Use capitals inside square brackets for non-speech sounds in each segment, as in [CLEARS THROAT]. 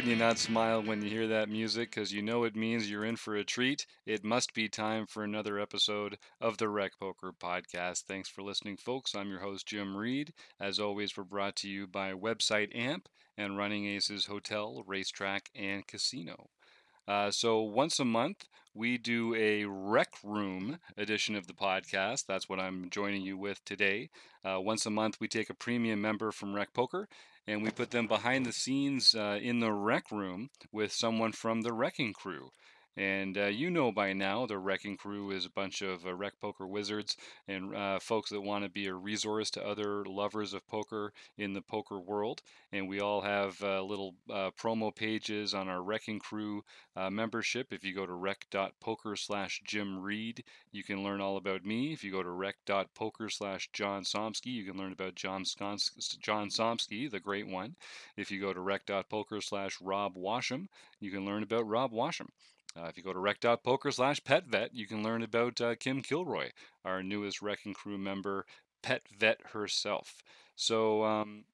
can you not smile when you hear that music? Because you know it means you're in for a treat. It must be time for another episode of the Rec Poker Podcast. Thanks for listening, folks. I'm your host, Jim Reed. As always, we're brought to you by Website Amp and Running Aces Hotel, Racetrack, and Casino. Uh, so once a month, we do a rec room edition of the podcast. That's what I'm joining you with today. Uh, once a month, we take a premium member from Rec Poker and we put them behind the scenes uh, in the rec room with someone from the wrecking crew. And uh, you know by now, the Wrecking Crew is a bunch of uh, rec poker wizards and uh, folks that want to be a resource to other lovers of poker in the poker world. And we all have uh, little uh, promo pages on our Wrecking Crew uh, membership. If you go to rec.poker slash Jim Reed, you can learn all about me. If you go to rec.poker slash John Somsky, you can learn about John, Skons- John Somsky, the great one. If you go to rec.poker slash Rob Washam, you can learn about Rob Washam. Uh, if you go to rec.poker slash petvet, you can learn about uh, Kim Kilroy, our newest Wrecking Crew member, Pet Vet herself. So um,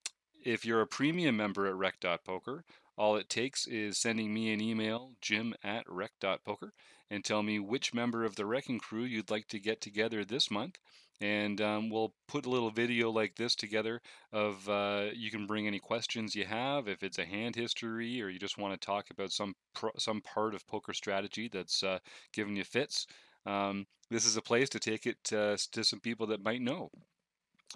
if you're a premium member at rec.poker, all it takes is sending me an email, jim at rec.poker, and tell me which member of the Wrecking Crew you'd like to get together this month and um, we'll put a little video like this together of uh, you can bring any questions you have if it's a hand history or you just want to talk about some some part of poker strategy that's uh, giving you fits um, this is a place to take it uh, to some people that might know.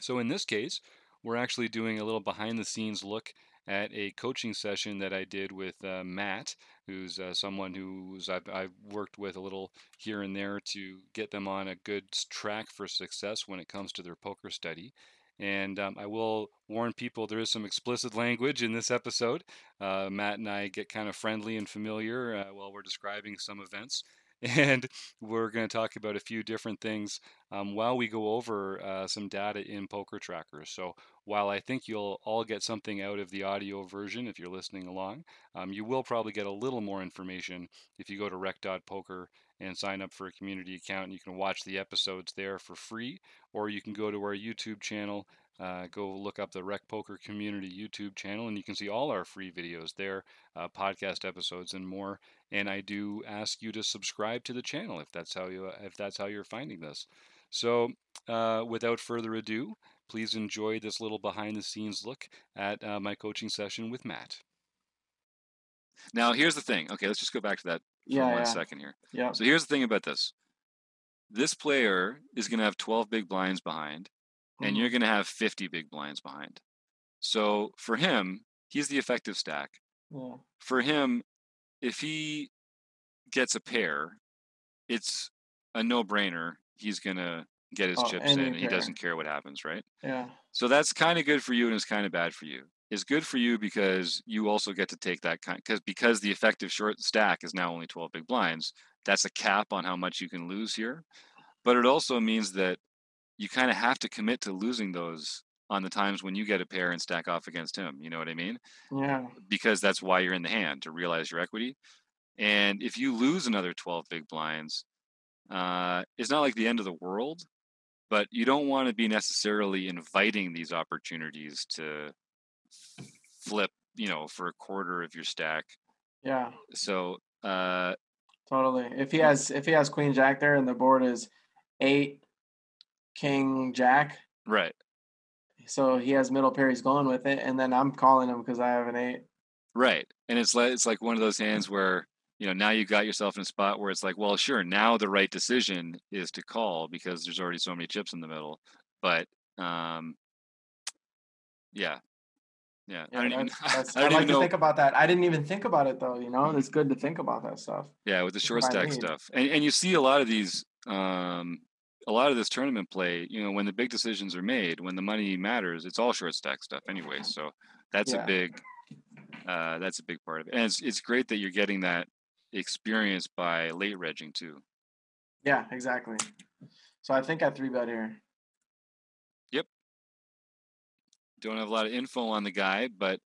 So in this case we're actually doing a little behind the scenes look at a coaching session that I did with uh, Matt, who's uh, someone who's I've, I've, worked with a little here and there to get them on a good track for success when it comes to their poker study. And um, I will warn people there is some explicit language in this episode. Uh, Matt and I get kind of friendly and familiar uh, while we're describing some events [LAUGHS] and we're going to talk about a few different things um, while we go over uh, some data in Poker Tracker. So while I think you'll all get something out of the audio version if you're listening along, um, you will probably get a little more information if you go to rec.poker and sign up for a community account. You can watch the episodes there for free, or you can go to our YouTube channel uh, go look up the Rec Poker Community YouTube channel, and you can see all our free videos there, uh, podcast episodes, and more. And I do ask you to subscribe to the channel if that's how you if that's how you're finding this. So, uh, without further ado, please enjoy this little behind the scenes look at uh, my coaching session with Matt. Now, here's the thing. Okay, let's just go back to that for yeah, one yeah. second here. Yeah. So here's the thing about this. This player is going to have 12 big blinds behind and you're mm-hmm. going to have 50 big blinds behind. So for him, he's the effective stack. Yeah. For him, if he gets a pair, it's a no-brainer. He's going to get his oh, chips in he doesn't care what happens, right? Yeah. So that's kind of good for you and it's kind of bad for you. It's good for you because you also get to take that kind because because the effective short stack is now only 12 big blinds. That's a cap on how much you can lose here. But it also means that you kind of have to commit to losing those on the times when you get a pair and stack off against him. You know what I mean? Yeah. Because that's why you're in the hand to realize your equity. And if you lose another 12 big blinds, uh, it's not like the end of the world, but you don't want to be necessarily inviting these opportunities to flip, you know, for a quarter of your stack. Yeah. So, uh, totally. If he has if he has queen jack there and the board is eight king jack. Right. So he has middle pair. He's going with it, and then I'm calling him because I have an eight. Right, and it's like it's like one of those hands where you know now you got yourself in a spot where it's like, well, sure, now the right decision is to call because there's already so many chips in the middle, but um, yeah, yeah, yeah [LAUGHS] I don't even. I, I like to know. think about that. I didn't even think about it though. You know, it's [LAUGHS] good to think about that stuff. Yeah, with the short stack stuff, and and you see a lot of these um, a lot of this tournament play, you know, when the big decisions are made, when the money matters, it's all short stack stuff anyway. So that's yeah. a big, uh, that's a big part of it. And it's, it's great that you're getting that experience by late regging too. Yeah, exactly. So I think I three bet here. Yep. Don't have a lot of info on the guy, but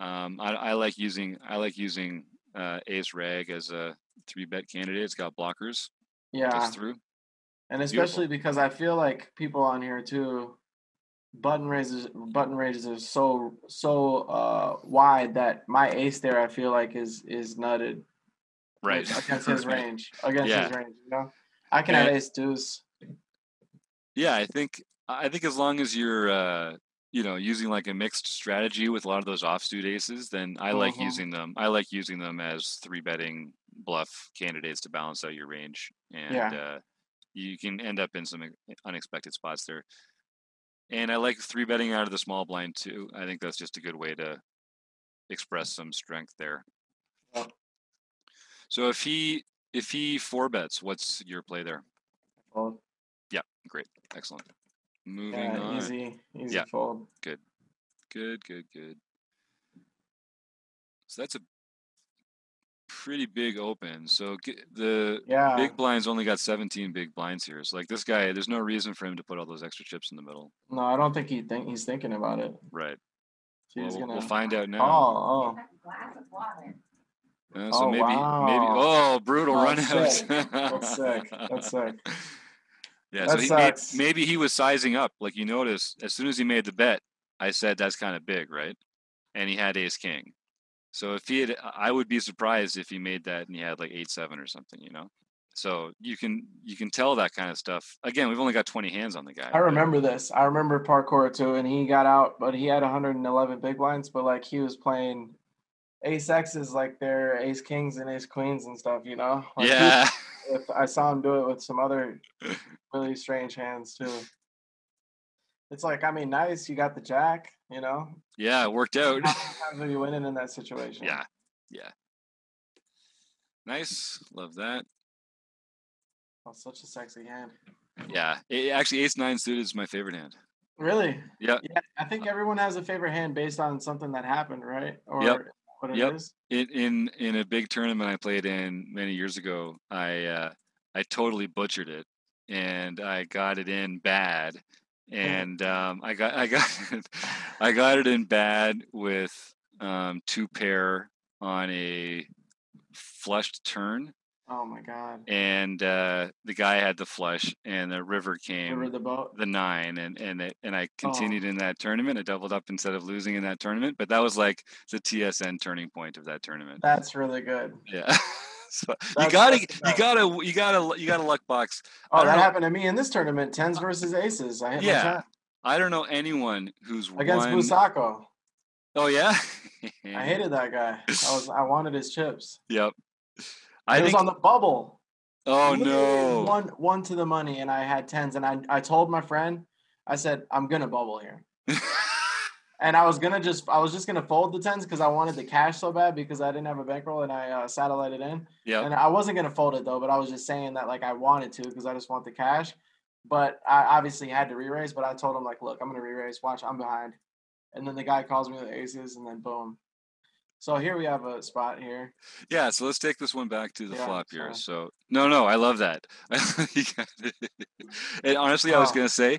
um, I, I like using I like using uh, Ace Rag as a three bet candidate. It's got blockers. Yeah. through and especially Beautiful. because I feel like people on here too, button raises button raises are so so uh wide that my ace there I feel like is is nutted right [LAUGHS] against his range against Yeah. his range. You know, I can Yeah. have ace deuce. Yeah, I think I think as long as you're uh you know using like a mixed strategy with a lot of those offsuit aces, then I like Mhm. using them. I like using them as three betting bluff candidates to balance out your range, and Yeah. uh, you can end up in some unexpected spots there. And I like three betting out of the small blind too. I think that's just a good way to express some strength there. So if he if he four bets, what's your play there? Fold. Yeah, great, excellent. Moving Yeah, on. easy, easy Yeah. fold. Good, good, good, good. So that's a pretty big open. So the Yeah, big blinds only got 17 big blinds here. So like this guy, there's no reason for him to put all those extra chips in the middle. no, I don't think he think he's thinking about it. Right. So he's Well, gonna. we'll find out now. Oh, oh, Uh, so Oh, maybe, maybe. Oh, brutal Oh, run out. sick. [LAUGHS] That's sick. That's sick. [LAUGHS] Yeah, That so he made, maybe he was sizing up. Like you notice, as soon as he made the bet, I said that's kind of big, right? And he had ace king. So if he had, I would be surprised if he made that and he had like eight seven or something, you know. So you can you can tell that kind of stuff. Again, we've only got twenty hands on the guy. I but- remember this. I remember parkour too, and he got out, but he had 111 big blinds. But like he was playing ace X's like they're ace kings and ace queens and stuff. You know? Like, he- Yeah. [LAUGHS] if I saw him do it with some other [LAUGHS] really strange hands too. It's like I mean, nice. You got the jack. You know. yeah, it worked out. How many [LAUGHS] times are you winning in that situation? Yeah. Yeah. Nice. Love that. Oh, such a sexy hand. Yeah. It, actually, ace nine suited is my favorite hand. Really? Yeah. Yeah. I think everyone has a favorite hand based on something that happened, right? Or Yep. what it Yep. is. in in in a big tournament I played in many years ago, I uh, I totally butchered it, and I got it in bad, and um, I got I got it, [LAUGHS] I got it in bad with um, two pair on a flushed turn, Oh my god. and uh, the guy had the flush, and the river came River the boat. the nine and and it, and I Oh. continued in that tournament. I doubled up instead of losing in that tournament, but that was like the TSN turning point of that tournament. That's really good. Yeah. [LAUGHS] [LAUGHS] so you gotta you gotta you gotta you gotta luck box. Oh, that know- happened to me in this tournament. Tens uh, versus aces. I Yeah, I don't know anyone who's against won. Busako. Oh yeah. I [LAUGHS] hated that guy. I was I wanted his chips. Yep. It I was think. on the bubble. oh no. One one to the money, and I had tens, and I I told my friend, I said I'm gonna bubble here, [LAUGHS] and I was gonna just I was just gonna fold the tens because I wanted the cash so bad because I didn't have a bankroll and I uh, satellited in, Yeah. and I wasn't gonna fold it though, but I was just saying that like I wanted to because I just want the cash, but I obviously had to re-raise, but I told him like, look, I'm gonna re-raise. Watch, I'm behind, and then the guy calls me with aces, and then boom. So here we have a spot here. Yeah, so let's take this one back to the Yeah, flop here. sorry. So no, no, I love that. [LAUGHS] It. and honestly, I was Oh. gonna say,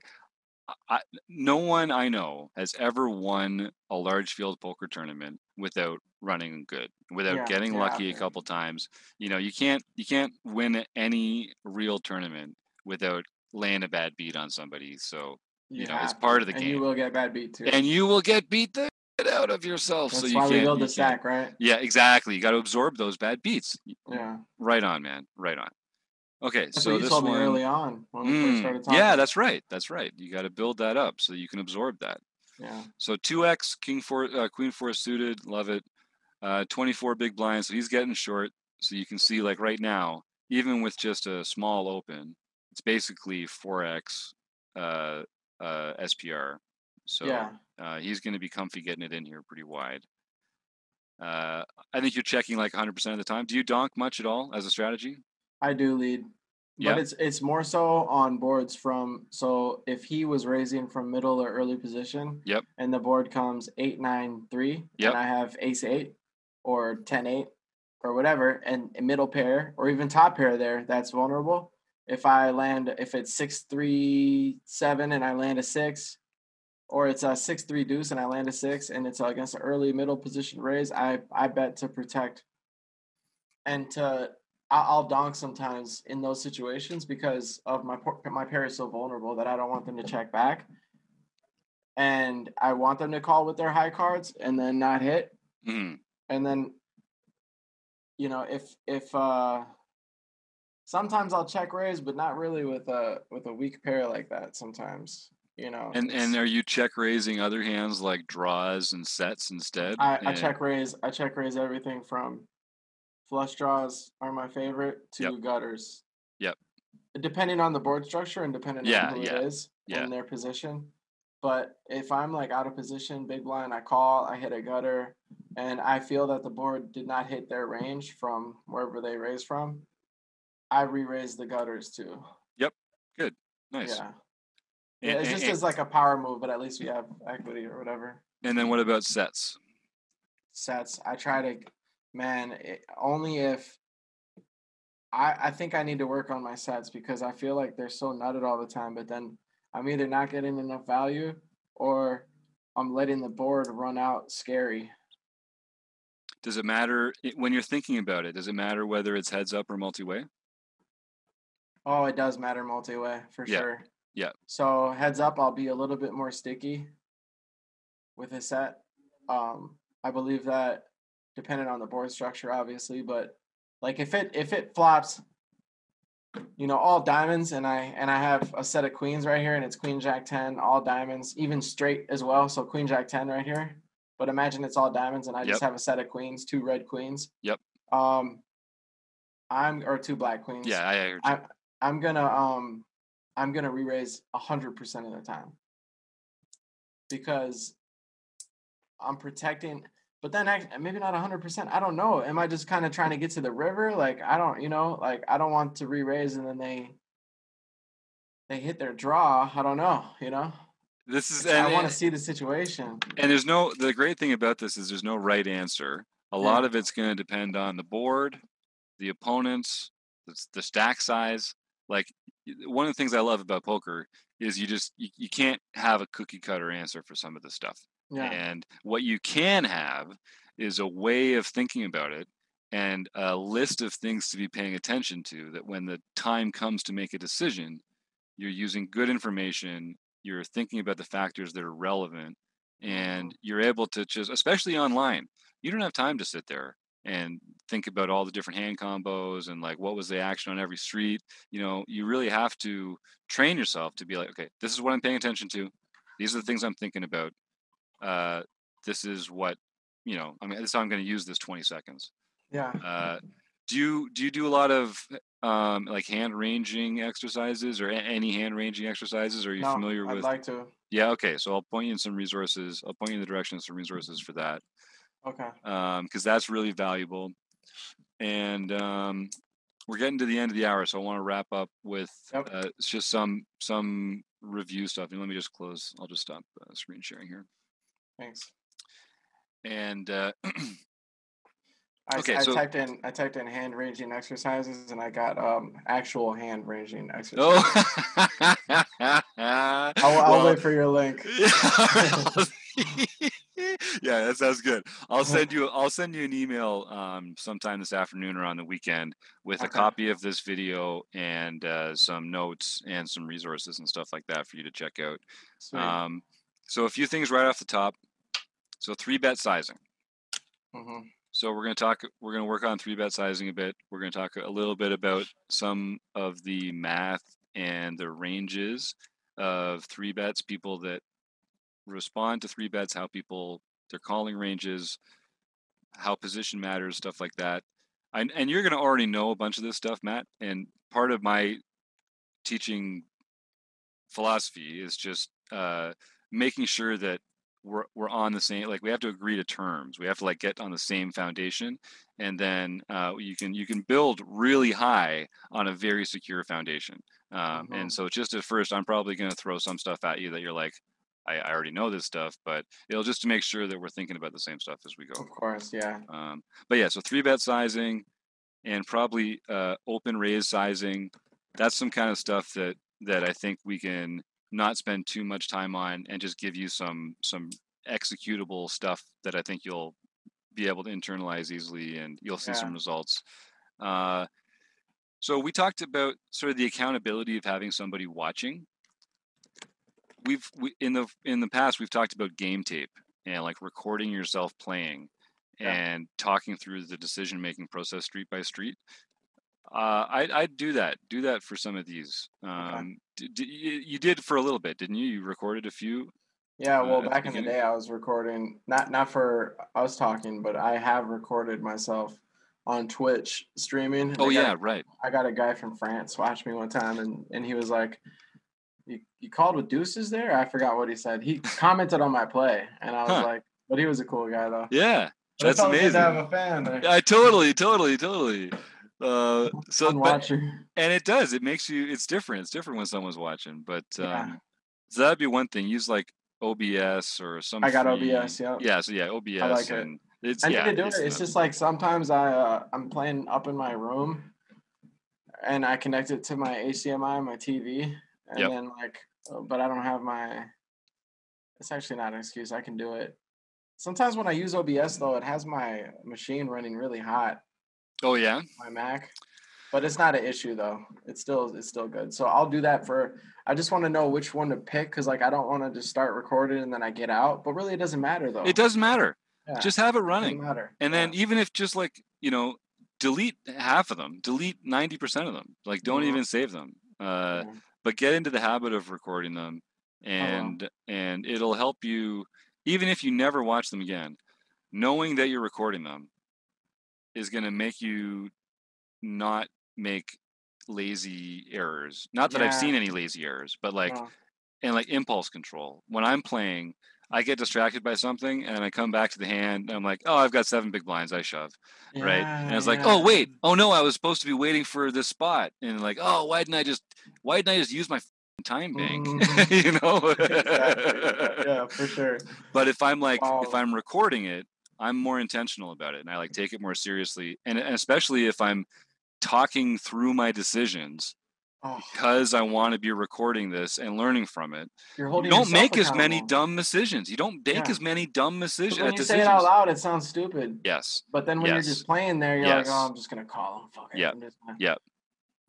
I, no one I know has ever won a large field poker tournament without running good, without Yeah, getting yeah, lucky a couple times. You know, you can't you can't win any real tournament without laying a bad beat on somebody. So You know, it's part of the and game. you will get bad beat too. and you will get beat the shit out of yourself. That's so you why can't. we build the stack, right? Yeah, exactly. You got to absorb those bad beats. Yeah. Right on, man. Right on. Okay, That's so you this told one. me early on when we first Mm, started talking. yeah, that's right. That's right. You got to build that up so you can absorb that. yeah. So two X, King four, uh, Queen four suited, love it. Uh, Twenty four big blinds, so he's getting short. So you can see like right now, even with just a small open, it's basically four X uh, uh, SPR. So Yeah. uh, he's going to be comfy getting it in here pretty wide. Uh, I think you're checking like 100% of the time. Do you donk much at all as a strategy? I do lead. Yeah. But it's it's more so on boards from so if he was raising from middle or early position, Yep. and the board comes eight nine three, Yep. and I have ace eight or ten eight or whatever, and a middle pair or even top pair there, that's vulnerable. If I land if it's six three seven and I land a six, or it's a six three deuce and I land a six and it's against an early middle position raise, I I bet to protect and to I'll donk sometimes in those situations because of my my pair is so vulnerable that I don't want them to check back. and I want them to call with their high cards and then not hit. Mhm. And then, you know, if if uh sometimes I'll check raise, but not really with a with a weak pair like that. Sometimes, you know. And and are you check raising other hands like draws and sets instead? I, I check raise. I check raise everything from flush draws are my favorite to Yep. gutters. Yep. Depending on the board structure and depending Yeah, on who yeah, it is yeah. and their position. But if I'm like out of position, big blind, I call, I hit a gutter, and I feel that the board did not hit their range from wherever they raised from, I re-raise the gutters too. Yep. Good. Nice. Yeah. And, yeah, it's and- just and- as like a power move, but at least we have equity or whatever. and then what about sets? sets. I try to, man, it, only if I I think I need to work on my sets because I feel like they're so nutted all the time. But then I'm either not getting enough value or I'm letting the board run out scary. Does it matter when you're thinking about it? Does it matter whether it's heads up or multi-way? Oh, it does matter multi-way for Yeah, sure. yeah. So heads up, I'll be a little bit more sticky with a set. Um, I believe that depending on the board structure, obviously, but like if it if it flops, you know, all diamonds, and I and I have a set of queens right here, and it's queen jack ten, all diamonds, even straight as well. So queen jack ten right here. But imagine it's all diamonds, and I just Yep. have a set of queens, two red queens. Yep. Um, I'm or two black queens. Yeah, I, you. I I'm gonna um I'm gonna re-raise a hundred percent of the time because I'm protecting. But then act- maybe not a hundred percent. I don't know. Am I just kind of trying to get to the river? Like I don't, you know, like I don't want to re-raise and then they they hit their draw. I don't know. You know, this is I want to see the situation. and there's no the great thing about this is there's no right answer. A Yeah. lot of it's going to depend on the board, the opponents, the, the stack size. Like one of the things I love about poker is you just you, you can't have a cookie cutter answer for some of this stuff. Yeah, And what you can have is a way of thinking about it and a list of things to be paying attention to that when the time comes to make a decision, you're using good information, you're thinking about the factors that are relevant, mm-hmm. and you're able to just, especially online, you don't have time to sit there and think about all the different hand combos and like what was the action on every street. You know, you really have to train yourself to be like, okay, this is what I'm paying attention to. These are the things I'm thinking about uh, this is what you know. I mean, this is how I'm going to use this 20 seconds. yeah. Uh, do you do you do a lot of um, like hand ranging exercises or any hand ranging exercises? Are you no, familiar I'd with? like to. Yeah. Okay. So I'll point you in some resources. I'll point you in the direction of some resources for that Okay. because that's really valuable. And um, we're getting to the end of the hour, so I want to wrap up with Yep. uh, it's just some some review stuff. And let me just close. I'll just stop uh, screen sharing here. Thanks. And uh, [CLEARS THROAT] I, Okay, I so- typed in I typed in hand ranging exercises and I got um actual hand ranging exercises. oh, [LAUGHS] I'll, I'll Well, wait for your link. yeah, [LAUGHS] [LAUGHS] that sounds good. I'll send you. I'll send you an email um, sometime this afternoon or on the weekend with a copy of this video and uh, some notes and some resources and stuff like that for you to check out. Um, so a few things right off the top. So three bet sizing. Mhm. So we're going to talk. We're going to work on three bet sizing a bit. We're going to talk a little bit about some of the math and the ranges of three bets. People that respond to three bets, how people their calling ranges, how position matters, stuff like that. And, and you're going to already know a bunch of this stuff, Matt. And part of my teaching philosophy is just uh, making sure that we're we're on the same like we have to agree to terms we have to like get on the same foundation and then uh, you can you can build really high on a very secure foundation um, Mhm. and so just at first i'm probably going to throw some stuff at you that you're like I, I already know this stuff but it'll just to make sure that we're thinking about the same stuff as we go Of course, yeah. um, but yeah, so three bet sizing and probably uh, open raise sizing. That's some kind of stuff that that I think we can not spend too much time on and just give you some some executable stuff that I think you'll be able to internalize easily and you'll see some results. Uh, so we talked about sort of the accountability of having somebody watching. We've we, in the in the past we've talked about game tape and like recording yourself playing Yeah. and talking through the decision making process street by street. Uh, I I'd do that. Do that for some of these. Um, d- d- you, did for a little bit, didn't you? You recorded a few. Yeah, uh, well, the back in the day, I was recording not not for us talking, but I have recorded myself on Twitch streaming. Oh yeah, a- right. I got a guy from France watch me one time, and and he was like, "You you called with deuces there?" I forgot what he said. He [LAUGHS] commented on my play, and I was Huh. like, "But he was a cool guy, though." Yeah, But that's felt good amazing. To have a fan. there. I totally, totally, totally. Uh, so, but, and it does. It makes you. It's different. It's different when someone's watching. But um, Yeah. so that'd be one thing. Use like OBS or some. I got free- OBS, yeah. Yeah. So yeah, OBS I like it. it's I yeah. need to do it. It's just like sometimes I uh, I'm playing up in my room, and I connect it to my HDMI, my TV, and Yep. then like, uh, but I don't have my. It's actually not an excuse. I can do it. Sometimes when I use OBS though, it has my machine running really hot, Oh yeah. my Mac, but it's not an issue though. It's still it's still good. So I'll do that for. I just want to know which one to pick because like I don't want to just start recording and then I get out. But really, it doesn't matter though. It doesn't matter. Yeah, Just have it doesn't running. matter. And Yeah. then even if just like, you know, delete half of them, delete 90% of them. Like don't Mhm. even save them. Uh, Yeah. But get into the habit of recording them Uh-huh. and and it'll help you even if you never watch them again. Knowing that you're recording them is going to make you not make lazy errors. Not that I've seen any lazy errors, but like No. and like impulse control. When I'm playing, I get distracted by something and I come back to the hand and I'm like, oh, I've got seven big blinds, I shove. right? And it's like, Yeah, oh wait, oh no, I was supposed to be waiting for this spot. And like, oh, why didn't I just why didn't I just use my time bank? Mhm. [LAUGHS] you know? [LAUGHS] Exactly. yeah, for sure. But if I'm like if I'm recording it, I'm more intentional about it and I like take it more seriously. And, and especially if I'm talking through my decisions Oh, because I want to be recording this and learning from it. you're You don't make as many dumb decisions. You don't make Yeah. as many dumb decisions. When uh, you decisions. say it out loud, it sounds stupid. yes. But then when you're just playing there, you're Yes. like, oh, I'm just gonna call him. Fuck it. Yep. I'm just gonna, Yep.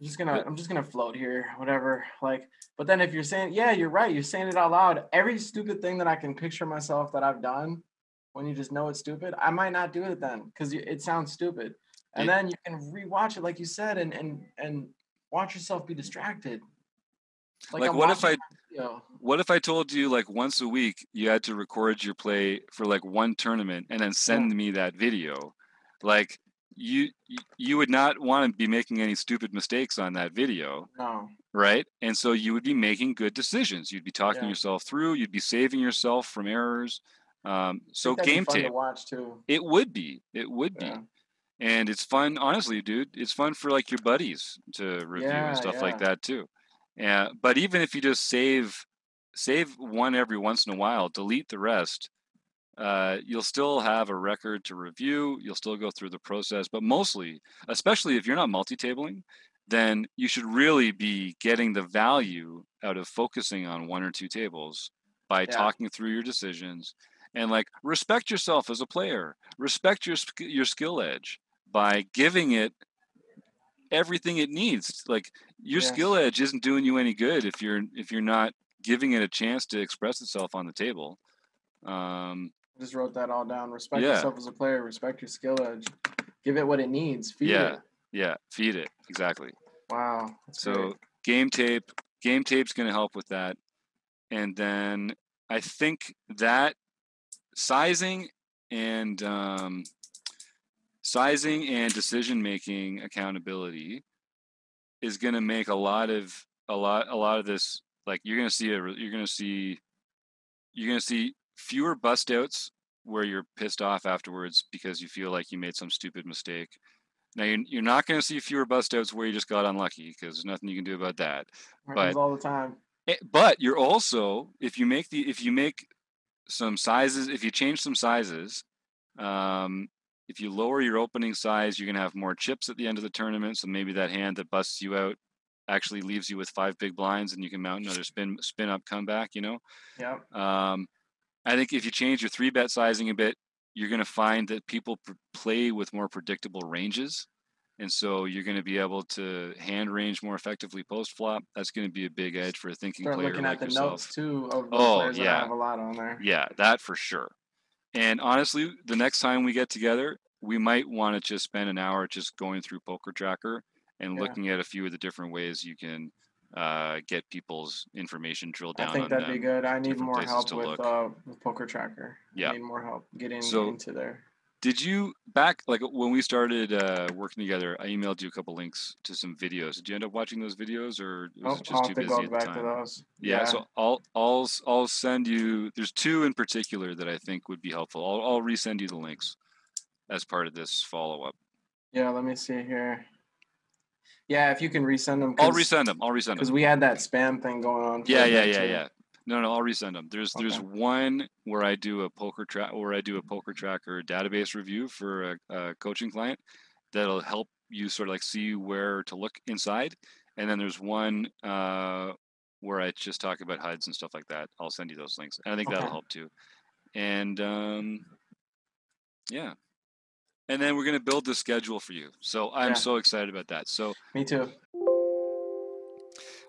I'm just gonna, I'm just gonna float here, whatever. Like, but then if you're saying, yeah, you're right. You're saying it out loud. Every stupid thing that I can picture myself that I've done, when you just know it's stupid, I might not do it then because it sounds stupid. And It- then you can rewatch it, like you said, and and and watch yourself be distracted. Like, I'm what if I- video. What if I told you like once a week you had to record your play for like one tournament and then send me that video? Like you you would not want to be making any stupid mistakes on that video, No. right? And so you would be making good decisions. You'd be talking Yeah. yourself through, you'd be saving yourself from errors. Um, so think that'd be game tape, to watch too. it would be. It would be. Yeah. and it's fun honestly dude it's fun for like your buddies to review Yeah, and stuff like that too yeah but even if you just save save one every once in a while delete the rest uh, you'll still have a record to review you'll still go through the process but mostly especially if you're not multi-tabling then you should really be getting the value out of focusing on one or two tables by Yeah. talking through your decisions and like respect yourself as a player respect your your skill edge by giving it everything it needs like your skill edge isn't doing you any good if you're if you're not giving it a chance to express itself on the table um Just wrote that all down. Respect Yeah. yourself as a player. Respect your skill edge. Give it what it needs. Feed yeah it. yeah feed it exactly Wow. That's so great. game tape game tape's going to help with that and then i think that sizing and um, sizing and decision making accountability is going to make a lot of a lot a lot of this like you're going to see a you're going to see you're going to see fewer bust outs where you're pissed off afterwards because you feel like you made some stupid mistake now you're, you're not going to see fewer bust outs where you just got unlucky because there's nothing you can do about that Happens but- all the time. Eh, but you're also if you make the if you make some sizes if you change some sizes um, if you lower your opening size you're going to have more chips at the end of the tournament so maybe that hand that busts you out actually leaves you with five big blinds and you can mount another spin spin up comeback you know Yeah. um, i think if you change your three bet sizing a bit you're going to find that people pr- play with more predictable ranges and so you're going to be able to hand range more effectively post flop. That's going to be a big edge for a thinking Start player looking like at the yourself. notes too of the Oh, players that yeah. have a lot on there. Yeah, that for sure. And honestly, the next time we get together, we might want to just spend an hour just going through Poker Tracker and Yeah. looking at a few of the different ways you can uh, get people's information drilled down I think that'd them. be good. I need more help with uh with Poker Tracker. Yeah. I need more help getting So- into there. Did you back like when we started uh, working together? I emailed you a couple links to some videos. Did you end up watching those videos, or was Oh, it just I'll too busy at the time? those. Yeah, so I'll I'll I'll send you. There's two in particular that I think would be helpful. I'll I'll resend you the links as part of this follow up. yeah, let me see here. Yeah, if you can resend them. I'll resend them. I'll resend them. because we had that spam thing going on. Yeah, yeah, yeah, too. yeah. No, no, I'll resend them. There's there's one where I do a poker track where I do a poker tracker database review for a, a coaching client that'll help you sort of like see where to look inside. And then there's one uh, where I just talk about HUDs and stuff like that. I'll send you those links. And I think that'll help too. And um, yeah. And then we're gonna build the schedule for you. So I'm Yeah. so excited about that. So Me too.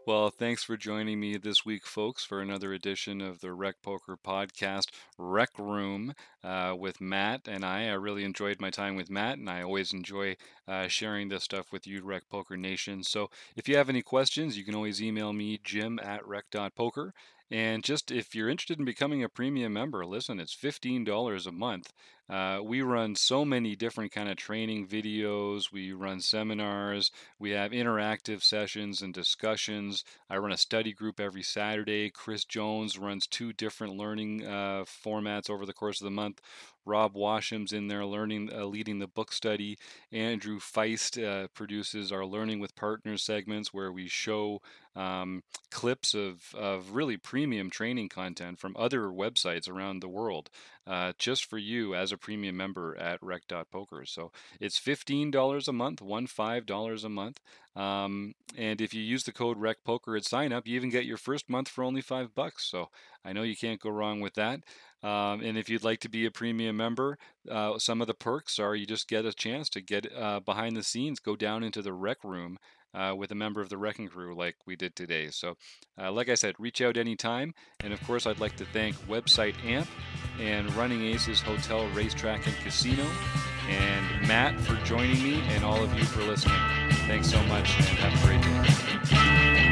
Well, thanks for joining me this week, folks, for another edition of the Rec Poker Podcast, Rec Room, uh, with Matt and I. I really enjoyed my time with Matt, and I always enjoy uh, sharing this stuff with you, Rec Poker Nation. So if you have any questions, you can always email me, jim at rec.poker. And just if you're interested in becoming a premium member, listen, it's $15 a month. Uh, we run so many different kind of training videos. We run seminars. We have interactive sessions and discussions. I run a study group every Saturday. Chris Jones runs two different learning uh, formats over the course of the month. Rob Washam's in there learning, uh, leading the book study. Andrew Feist uh, produces our Learning with Partners segments where we show um, clips of, of really premium training content from other websites around the world uh, just for you as a premium member at rec.poker. So it's $15 a month, one $5 a month. Um, and if you use the code RecPoker at sign up, you even get your first month for only five bucks. So I know you can't go wrong with that. Um, and if you'd like to be a premium member, uh, some of the perks are you just get a chance to get uh, behind the scenes, go down into the rec room uh, with a member of the wrecking crew like we did today. So, uh, like I said, reach out anytime. And of course, I'd like to thank Website Amp and Running Aces Hotel, Racetrack, and Casino, and Matt for joining me, and all of you for listening. Thanks so much, and have a great day.